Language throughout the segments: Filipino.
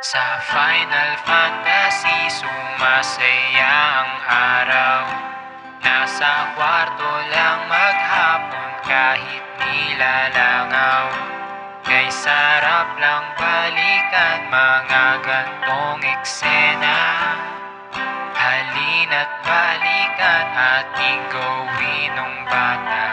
Sa Final Fantasy sumasaya ang araw. Nasa kwarto lang maghapon kahit nilalangaw Kay sarap lang balikan mga gantong eksena. Halina't balikan ating gawin nung bata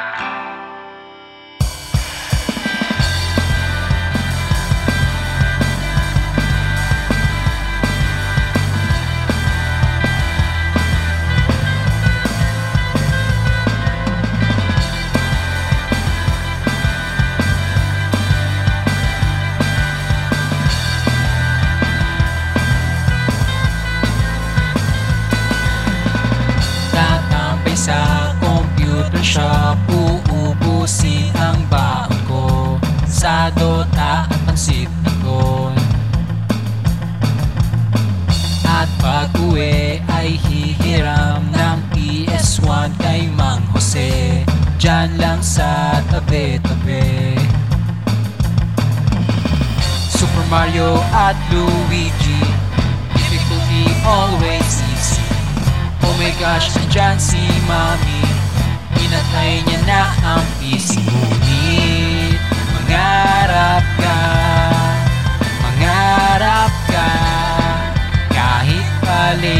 Sa Dota at pansit ko At pag uwi ay hihiram ng PS1 kay Mang Jose. Diyan lang sa tabi-tabi. Super Mario at Luigi Difficulty always easy. Oh my gosh, andyan si Mami. Pinatay niya na ang PC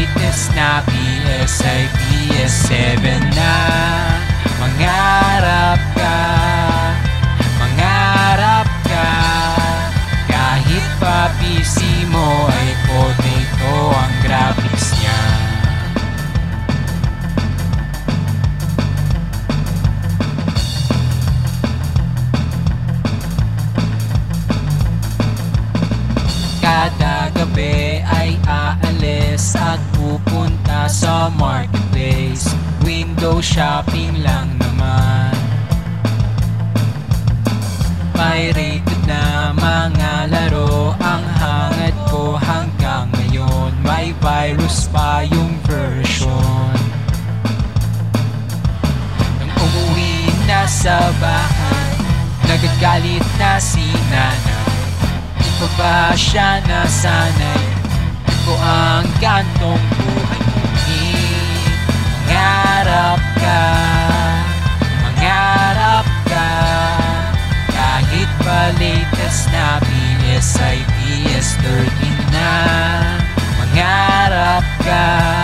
latest na PS ay PS7 na Mangarap Window shopping lang naman. Pirated na mga laro. Ang hangad ko hanggang ngayon. May virus pa yung version. Nang umuwi na sa bahay Nagagalit na si nanay. Di pa ba siya nasanay? Ko ang gantong buhay. Mangarap ka Mangarap ka. Kahit pa latest na PS ay PS13 na Mangarap ka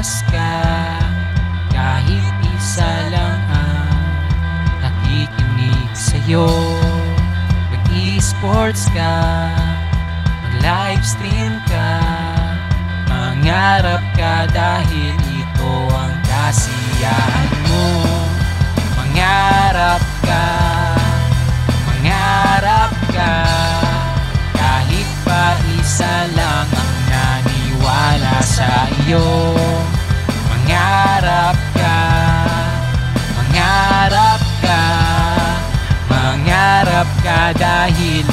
Mag-shoutcast ka Kahit isa lang ang Nakikinig sa'yo. Mag-e-sports ka Mag-livestream ka Mangarap ka dahil ito ang kasiyahan mo. Mangarap ka Mangarap ka Kahit pa isa lang ang naniwala sa iyo dahil